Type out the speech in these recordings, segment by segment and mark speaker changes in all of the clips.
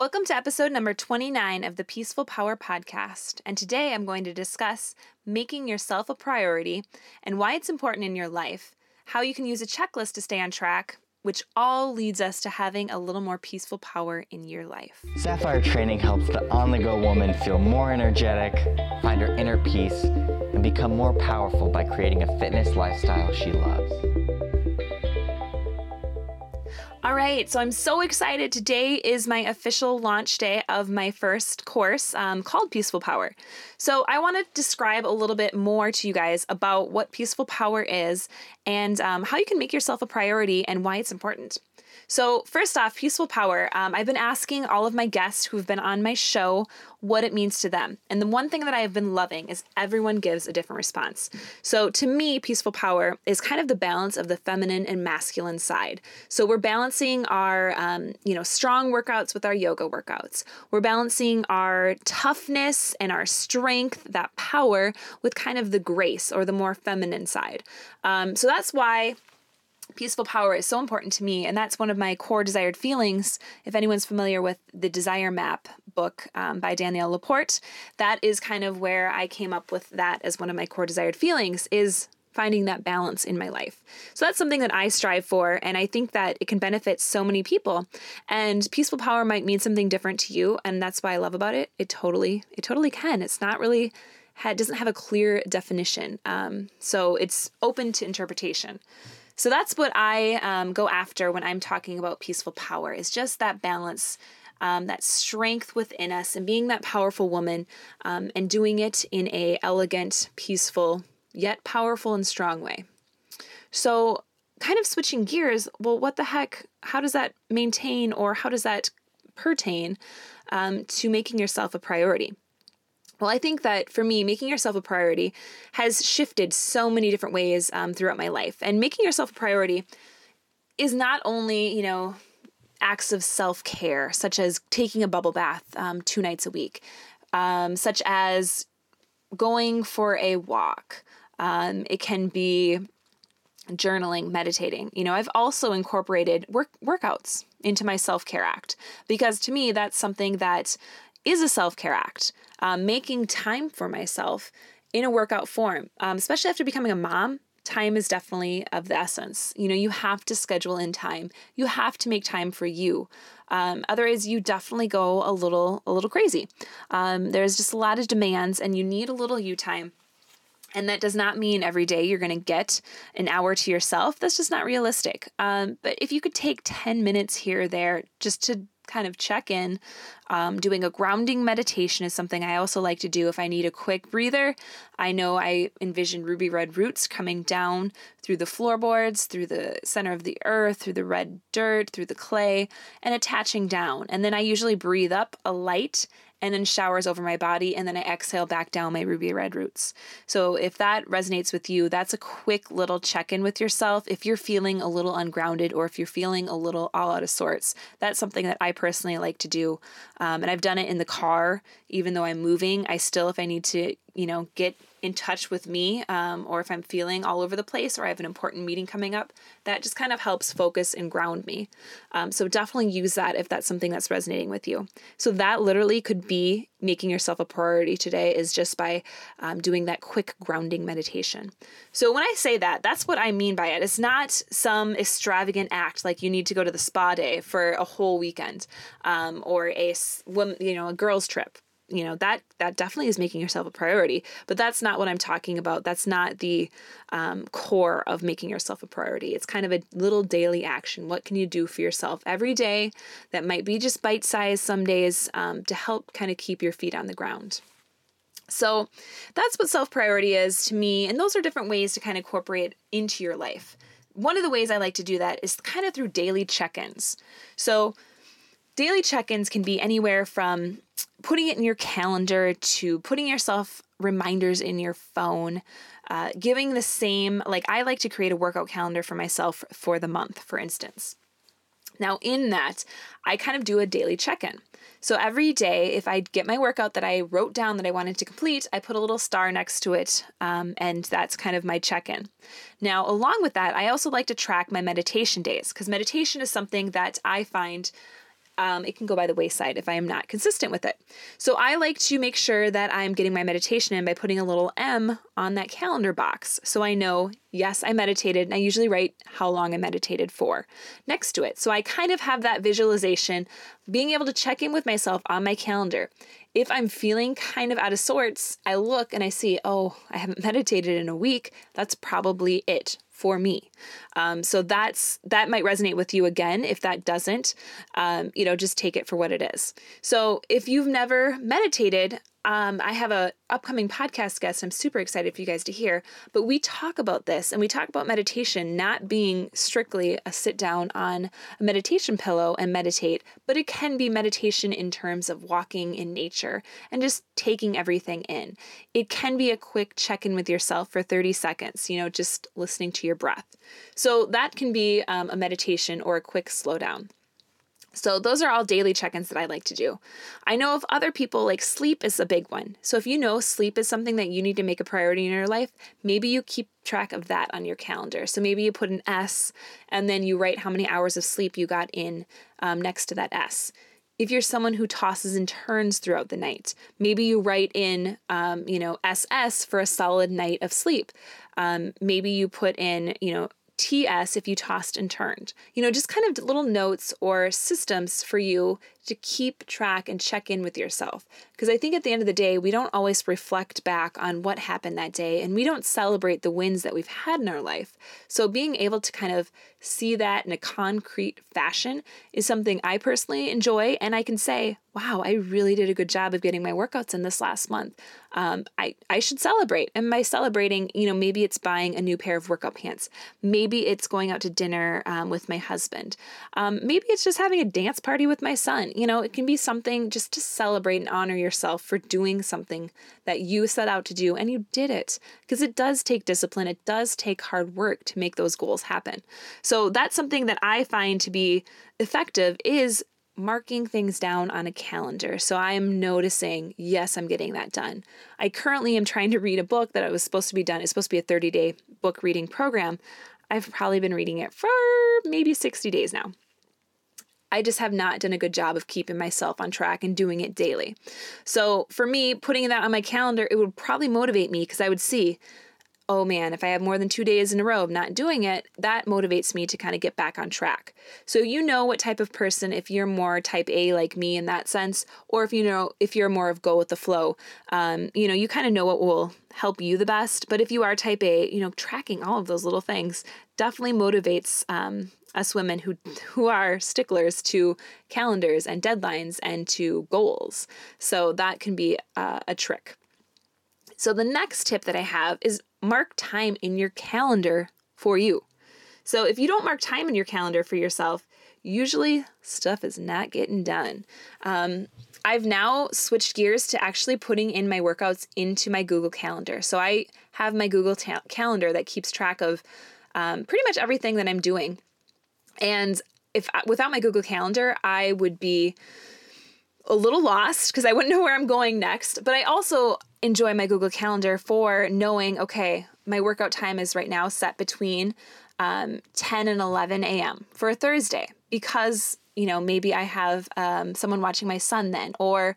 Speaker 1: Welcome to episode number 29 of the Peaceful Power Podcast. And today I'm going to discuss making yourself a priority and why it's important in your life, how you can use a checklist to stay on track, which all leads us to having a little more peaceful power in your life.
Speaker 2: Safire training helps the on the go woman feel more energetic, find her inner peace, and become more powerful by creating a fitness lifestyle she loves.
Speaker 1: All right, so I'm so excited. Today is my official launch day of my first course um, called Peaceful Power. So, I want to describe a little bit more to you guys about what Peaceful Power is and um, how you can make yourself a priority and why it's important. So, first off, peaceful power. Um, I've been asking all of my guests who've been on my show what it means to them. And the one thing that I have been loving is everyone gives a different response. So, to me, peaceful power is kind of the balance of the feminine and masculine side. So, we're balancing our, um, you know, strong workouts with our yoga workouts. We're balancing our toughness and our strength, that power, with kind of the grace or the more feminine side. Um, so, that's why peaceful power is so important to me and that's one of my core desired feelings if anyone's familiar with the desire map book um, by danielle laporte that is kind of where i came up with that as one of my core desired feelings is finding that balance in my life. So that's something that i strive for and i think that it can benefit so many people. And peaceful power might mean something different to you and that's why i love about it. It totally it totally can. It's not really had doesn't have a clear definition. Um, so it's open to interpretation so that's what I um, go after when I'm talking about peaceful power is just that balance. Um, that strength within us and being that powerful woman um, and doing it in a elegant peaceful yet powerful and strong way so kind of switching gears well what the heck how does that maintain or how does that pertain um, to making yourself a priority well, I think that for me, making yourself a priority has shifted so many different ways um, throughout my life. And making yourself a priority is not only, you know, acts of self care, such as taking a bubble bath um, two nights a week, um, such as going for a walk. Um, it can be journaling, meditating. You know, I've also incorporated work workouts into my self care act because to me, that's something that is a self care act. Um, making time for myself in a workout form, um, especially after becoming a mom. Time is definitely of the essence. You know, you have to schedule in time. You have to make time for you. Um, otherwise, you definitely go a little a little crazy. Um, there's just a lot of demands, and you need a little you time. And that does not mean every day you're going to get an hour to yourself. That's just not realistic. Um, but if you could take 10 minutes here or there just to kind of check in. Um, doing a grounding meditation is something I also like to do if I need a quick breather. I know I envision ruby red roots coming down through the floorboards, through the center of the earth, through the red dirt, through the clay, and attaching down. And then I usually breathe up a light and then showers over my body, and then I exhale back down my ruby red roots. So, if that resonates with you, that's a quick little check in with yourself. If you're feeling a little ungrounded or if you're feeling a little all out of sorts, that's something that I personally like to do. Um, and I've done it in the car, even though I'm moving. I still, if I need to, you know, get in touch with me, um, or if I'm feeling all over the place or I have an important meeting coming up, that just kind of helps focus and ground me. Um, so definitely use that if that's something that's resonating with you. So that literally could be making yourself a priority today is just by um, doing that quick grounding meditation. So when I say that, that's what I mean by it. It's not some extravagant act like you need to go to the spa day for a whole weekend um, or a you know a girls trip you know that that definitely is making yourself a priority but that's not what i'm talking about. That's not the um, core of making yourself a priority. It's kind of a little daily action. What can you do for yourself every day that might be just bite sized some days um, to help kind of keep your feet on the ground? So that's what self priority is to me and those are different ways to kind of incorporate into your life. One of the ways i like to do that is kind of through daily check-ins. So daily check-ins can be anywhere from putting it in your calendar to putting yourself reminders in your phone, uh, giving the same, like I like to create a workout calendar for myself for the month, for instance. Now, in that, I kind of do a daily check in. So every day, if I get my workout that I wrote down that I wanted to complete, I put a little star next to it, um, and that's kind of my check in. Now, along with that, I also like to track my meditation days because meditation is something that I find um, it can go by the wayside if I am not consistent with it. So I like to make sure that I'm getting my meditation in by putting a little M on that calendar box. So I know, yes, I meditated, and I usually write how long I meditated for next to it. So I kind of have that visualization, being able to check in with myself on my calendar. If I'm feeling kind of out of sorts, I look and I see, oh, I haven't meditated in a week. That's probably it for me. Um, so that's that might resonate with you again. If that doesn't, um, you know, just take it for what it is. So if you've never meditated, um, I have a upcoming podcast guest I'm super excited for you guys to hear. But we talk about this and we talk about meditation not being strictly a sit down on a meditation pillow and meditate, but it can be meditation in terms of walking in nature and just taking everything in. It can be a quick check in with yourself for 30 seconds, you know, just listening to your breath. So that can be um, a meditation or a quick slowdown. So, those are all daily check ins that I like to do. I know of other people, like sleep is a big one. So, if you know sleep is something that you need to make a priority in your life, maybe you keep track of that on your calendar. So, maybe you put an S and then you write how many hours of sleep you got in um, next to that S. If you're someone who tosses and turns throughout the night, maybe you write in, um, you know, SS for a solid night of sleep. Um, maybe you put in, you know, TS if you tossed and turned. You know, just kind of little notes or systems for you to keep track and check in with yourself. Because I think at the end of the day, we don't always reflect back on what happened that day and we don't celebrate the wins that we've had in our life. So being able to kind of see that in a concrete fashion is something I personally enjoy. And I can say, wow, I really did a good job of getting my workouts in this last month. Um, I, I should celebrate. And by celebrating, you know, maybe it's buying a new pair of workout pants. Maybe it's going out to dinner um, with my husband. Um, maybe it's just having a dance party with my son. You know, it can be something just to celebrate and honor yourself for doing something that you set out to do and you did it. Because it does take discipline, it does take hard work to make those goals happen. So that's something that I find to be effective is marking things down on a calendar. So I am noticing, yes, I'm getting that done. I currently am trying to read a book that I was supposed to be done. It's supposed to be a 30 day book reading program. I've probably been reading it for maybe 60 days now. I just have not done a good job of keeping myself on track and doing it daily. So for me, putting that on my calendar, it would probably motivate me because I would see, oh man, if I have more than two days in a row of not doing it, that motivates me to kind of get back on track. So you know what type of person, if you're more type A like me in that sense, or if you know if you're more of go with the flow, um, you know, you kind of know what will help you the best. But if you are type A, you know, tracking all of those little things definitely motivates um, us women who who are sticklers to calendars and deadlines and to goals. So that can be uh, a trick. So the next tip that I have is mark time in your calendar for you. So if you don't mark time in your calendar for yourself, usually stuff is not getting done. Um, I've now switched gears to actually putting in my workouts into my Google Calendar. So I have my Google ta- Calendar that keeps track of um, pretty much everything that I'm doing. And if without my Google Calendar, I would be a little lost because I wouldn't know where I'm going next. But I also enjoy my Google Calendar for knowing, okay, my workout time is right now set between um, 10 and 11 a.m. for a Thursday because, you know, maybe I have um, someone watching my son then, or,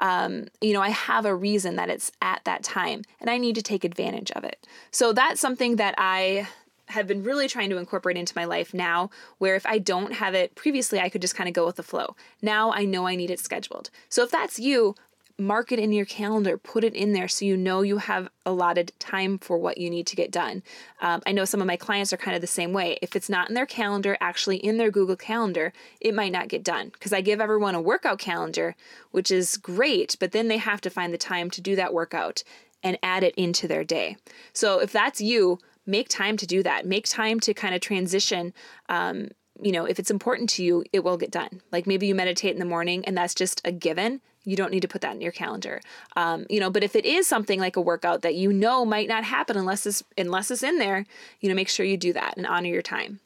Speaker 1: um, you know, I have a reason that it's at that time and I need to take advantage of it. So that's something that I have been really trying to incorporate into my life now where if I don't have it previously I could just kind of go with the flow. Now I know I need it scheduled. So if that's you, mark it in your calendar, put it in there so you know you have allotted time for what you need to get done. Um, I know some of my clients are kind of the same way. If it's not in their calendar, actually in their Google Calendar, it might not get done because I give everyone a workout calendar, which is great, but then they have to find the time to do that workout and add it into their day. So if that's you, make time to do that. Make time to kind of transition. Um, you know, if it's important to you, it will get done. Like maybe you meditate in the morning and that's just a given. You don't need to put that in your calendar. Um, you know, but if it is something like a workout that you know might not happen unless it's unless it's in there, you know, make sure you do that and honor your time.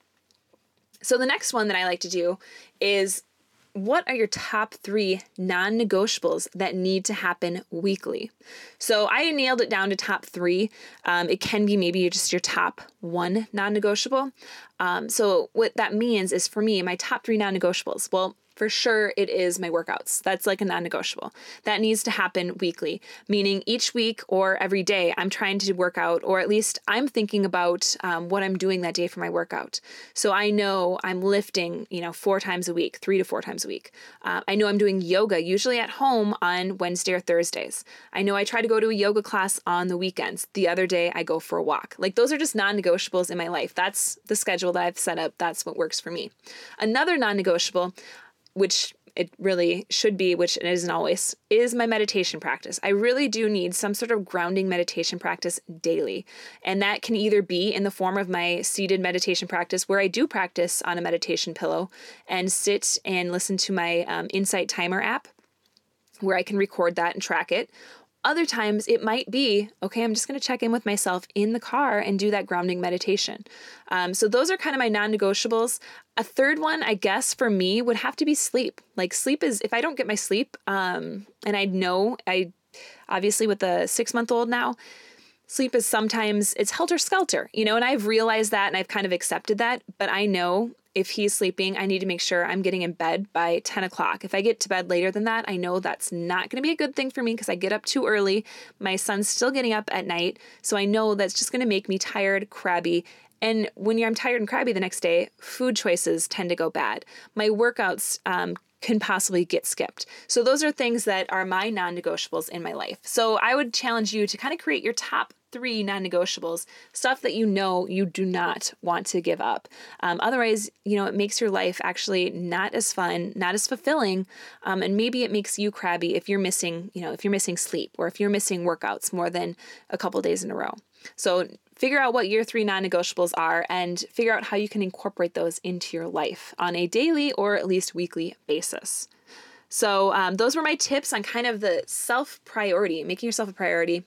Speaker 1: So the next one that I like to do is what are your top three non negotiables that need to happen weekly? So I nailed it down to top three. Um, it can be maybe just your top one non negotiable. Um, so what that means is for me, my top three non negotiables. Well, for sure it is my workouts. That's like a non negotiable. That needs to happen weekly, meaning each week or every day I'm trying to work out, or at least I'm thinking about um, what I'm doing that day for my workout. So I know I'm lifting, you know, four times a week, three to four times a week. Uh, I know I'm doing yoga, usually at home on Wednesday or Thursdays. I know I try to go to a yoga class on the weekends. The other day I go for a walk. Like those are just non negotiables in my life. That's the schedule that I've set up. That's what works for me. Another non negotiable, which it really should be, which it isn't always, is my meditation practice. I really do need some sort of grounding meditation practice daily. And that can either be in the form of my seated meditation practice, where I do practice on a meditation pillow and sit and listen to my um, Insight Timer app, where I can record that and track it. Other times it might be, okay, I'm just going to check in with myself in the car and do that grounding meditation. Um, so those are kind of my non negotiables. A third one, I guess, for me would have to be sleep. Like, sleep is, if I don't get my sleep, um, and I know I, obviously with the six month old now, sleep is sometimes it's helter skelter, you know, and I've realized that and I've kind of accepted that, but I know if he's sleeping, I need to make sure I'm getting in bed by 10 o'clock. If I get to bed later than that, I know that's not going to be a good thing for me because I get up too early. My son's still getting up at night. So I know that's just going to make me tired, crabby. And when I'm tired and crabby the next day, food choices tend to go bad. My workouts um, can possibly get skipped. So those are things that are my non negotiables in my life. So I would challenge you to kind of create your top three non negotiables, stuff that you know you do not want to give up. Um, otherwise, you know, it makes your life actually not as fun, not as fulfilling, um, and maybe it makes you crabby if you're missing, you know, if you're missing sleep or if you're missing workouts more than a couple days in a row. So figure out what your three non negotiables are and figure out how you can incorporate those into your life on a daily or at least weekly basis. So, um, those were my tips on kind of the self priority, making yourself a priority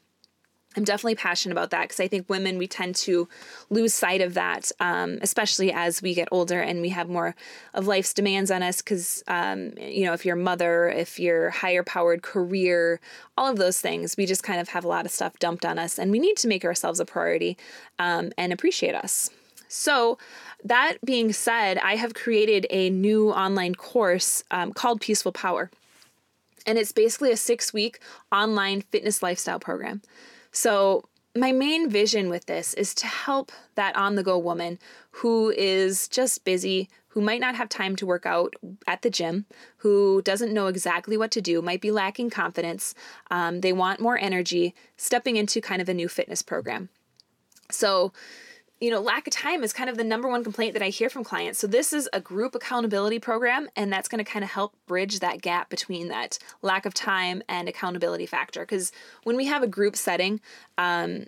Speaker 1: I'm definitely passionate about that because I think women, we tend to lose sight of that, um, especially as we get older and we have more of life's demands on us. Because, um, you know, if you're a mother, if you're higher powered career, all of those things, we just kind of have a lot of stuff dumped on us and we need to make ourselves a priority um, and appreciate us. So, that being said, I have created a new online course um, called Peaceful Power. And it's basically a six week online fitness lifestyle program. So, my main vision with this is to help that on the go woman who is just busy, who might not have time to work out at the gym, who doesn't know exactly what to do, might be lacking confidence, um, they want more energy, stepping into kind of a new fitness program. So, you know, lack of time is kind of the number one complaint that I hear from clients. So, this is a group accountability program, and that's going to kind of help bridge that gap between that lack of time and accountability factor. Because when we have a group setting, um,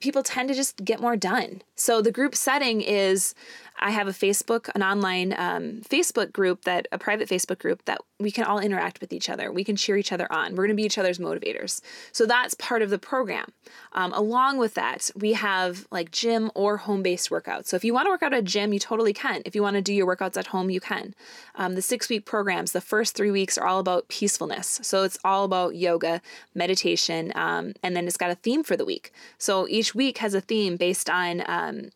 Speaker 1: people tend to just get more done. So, the group setting is I have a Facebook, an online um, Facebook group that a private Facebook group that we can all interact with each other. We can cheer each other on. We're going to be each other's motivators. So that's part of the program. Um, along with that, we have like gym or home based workouts. So if you want to work out at a gym, you totally can. If you want to do your workouts at home, you can. Um, the six week programs, the first three weeks are all about peacefulness. So it's all about yoga, meditation, um, and then it's got a theme for the week. So each week has a theme based on um,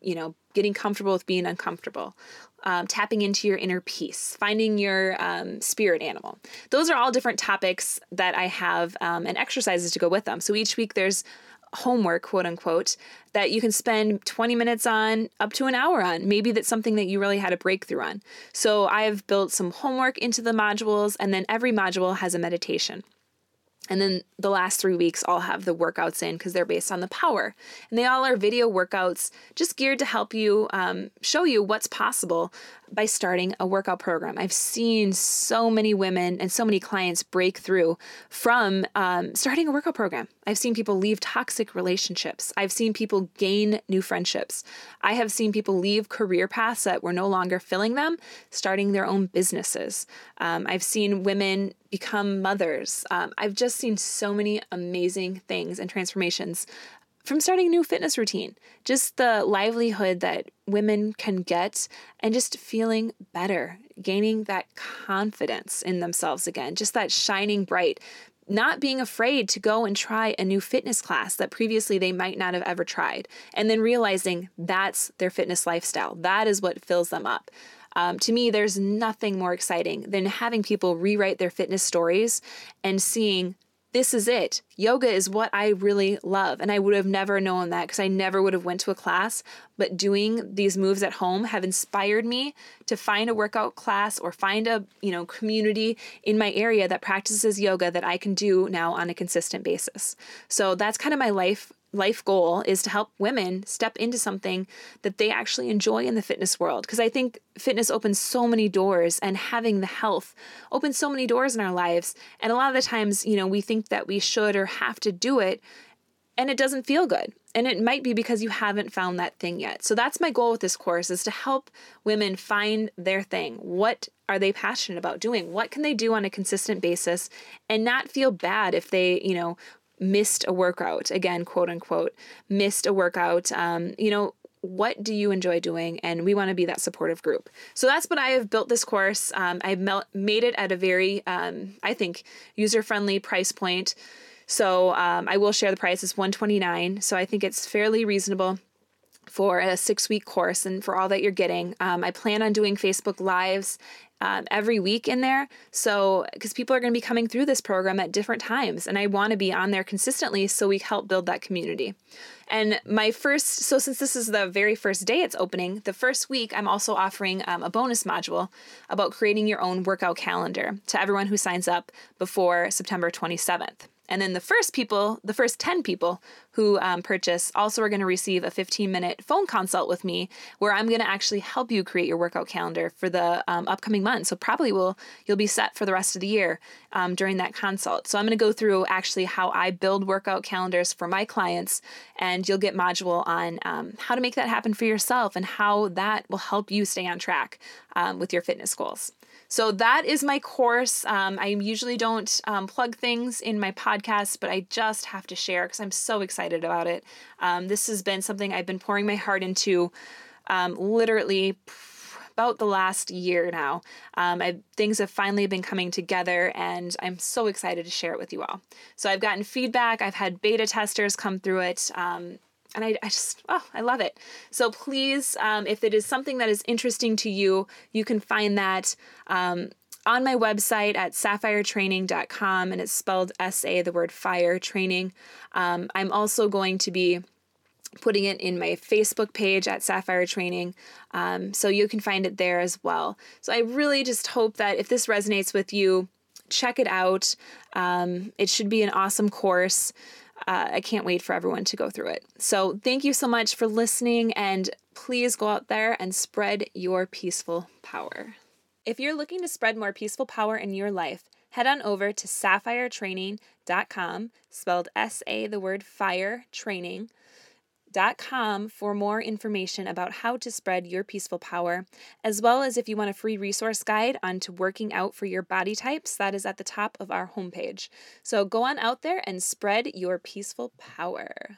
Speaker 1: you know, getting comfortable with being uncomfortable, um, tapping into your inner peace, finding your um, spirit animal. Those are all different topics that I have um, and exercises to go with them. So each week there's homework, quote unquote, that you can spend 20 minutes on up to an hour on. Maybe that's something that you really had a breakthrough on. So I've built some homework into the modules, and then every module has a meditation. And then the last three weeks, I'll have the workouts in because they're based on the power. And they all are video workouts just geared to help you um, show you what's possible by starting a workout program. I've seen so many women and so many clients break through from um, starting a workout program. I've seen people leave toxic relationships. I've seen people gain new friendships. I have seen people leave career paths that were no longer filling them, starting their own businesses. Um, I've seen women become mothers. Um, I've just seen so many amazing things and transformations from starting a new fitness routine, just the livelihood that women can get, and just feeling better, gaining that confidence in themselves again, just that shining bright, not being afraid to go and try a new fitness class that previously they might not have ever tried, and then realizing that's their fitness lifestyle. That is what fills them up. Um, to me, there's nothing more exciting than having people rewrite their fitness stories and seeing this is it. Yoga is what I really love. And I would have never known that because I never would have went to a class, but doing these moves at home have inspired me to find a workout class or find a, you know, community in my area that practices yoga that I can do now on a consistent basis. So that's kind of my life life goal is to help women step into something that they actually enjoy in the fitness world. Because I think fitness opens so many doors and having the health opens so many doors in our lives. And a lot of the times, you know, we think that we should or have to do it and it doesn't feel good. And it might be because you haven't found that thing yet. So that's my goal with this course is to help women find their thing. What are they passionate about doing? What can they do on a consistent basis and not feel bad if they, you know, missed a workout, again, quote unquote, missed a workout, um, you know, what do you enjoy doing? And we want to be that supportive group. So that's what I have built this course. Um, I've made it at a very, um, I think, user friendly price point. So um, I will share the price. It's 129 So I think it's fairly reasonable for a six week course and for all that you're getting. Um, I plan on doing Facebook Lives um, every week in there. So, because people are going to be coming through this program at different times, and I want to be on there consistently so we help build that community. And my first, so since this is the very first day it's opening, the first week I'm also offering um, a bonus module about creating your own workout calendar to everyone who signs up before September 27th. And then the first people, the first 10 people who um, purchase, also are going to receive a 15 minute phone consult with me where I'm going to actually help you create your workout calendar for the um, upcoming month. So probably will you'll be set for the rest of the year um, during that consult. So I'm going to go through actually how I build workout calendars for my clients, and you'll get module on um, how to make that happen for yourself and how that will help you stay on track um, with your fitness goals. So that is my course. Um, I usually don't um, plug things in my podcast, but I just have to share because I'm so excited about it. Um, this has been something I've been pouring my heart into um, literally about the last year now. Um, I, things have finally been coming together, and I'm so excited to share it with you all. So I've gotten feedback. I've had beta testers come through it. And I, I just oh i love it. So please um, if it is something that is interesting to you you can find that um, on my website at safiretraining.com and it's spelled sa the word fire training. Um, i'm also going to be putting it in my facebook page at safire training um, so you can find it there as well. So i really just hope that if this resonates with you check it out. Um, it should be an awesome course uh, I can't wait for everyone to go through it. So, thank you so much for listening, and please go out there and spread your peaceful power. If you're looking to spread more peaceful power in your life, head on over to safiretraining.com, spelled S A, the word fire, training com for more information about how to spread your peaceful power, as well as if you want a free resource guide onto working out for your body types, that is at the top of our homepage. So go on out there and spread your peaceful power.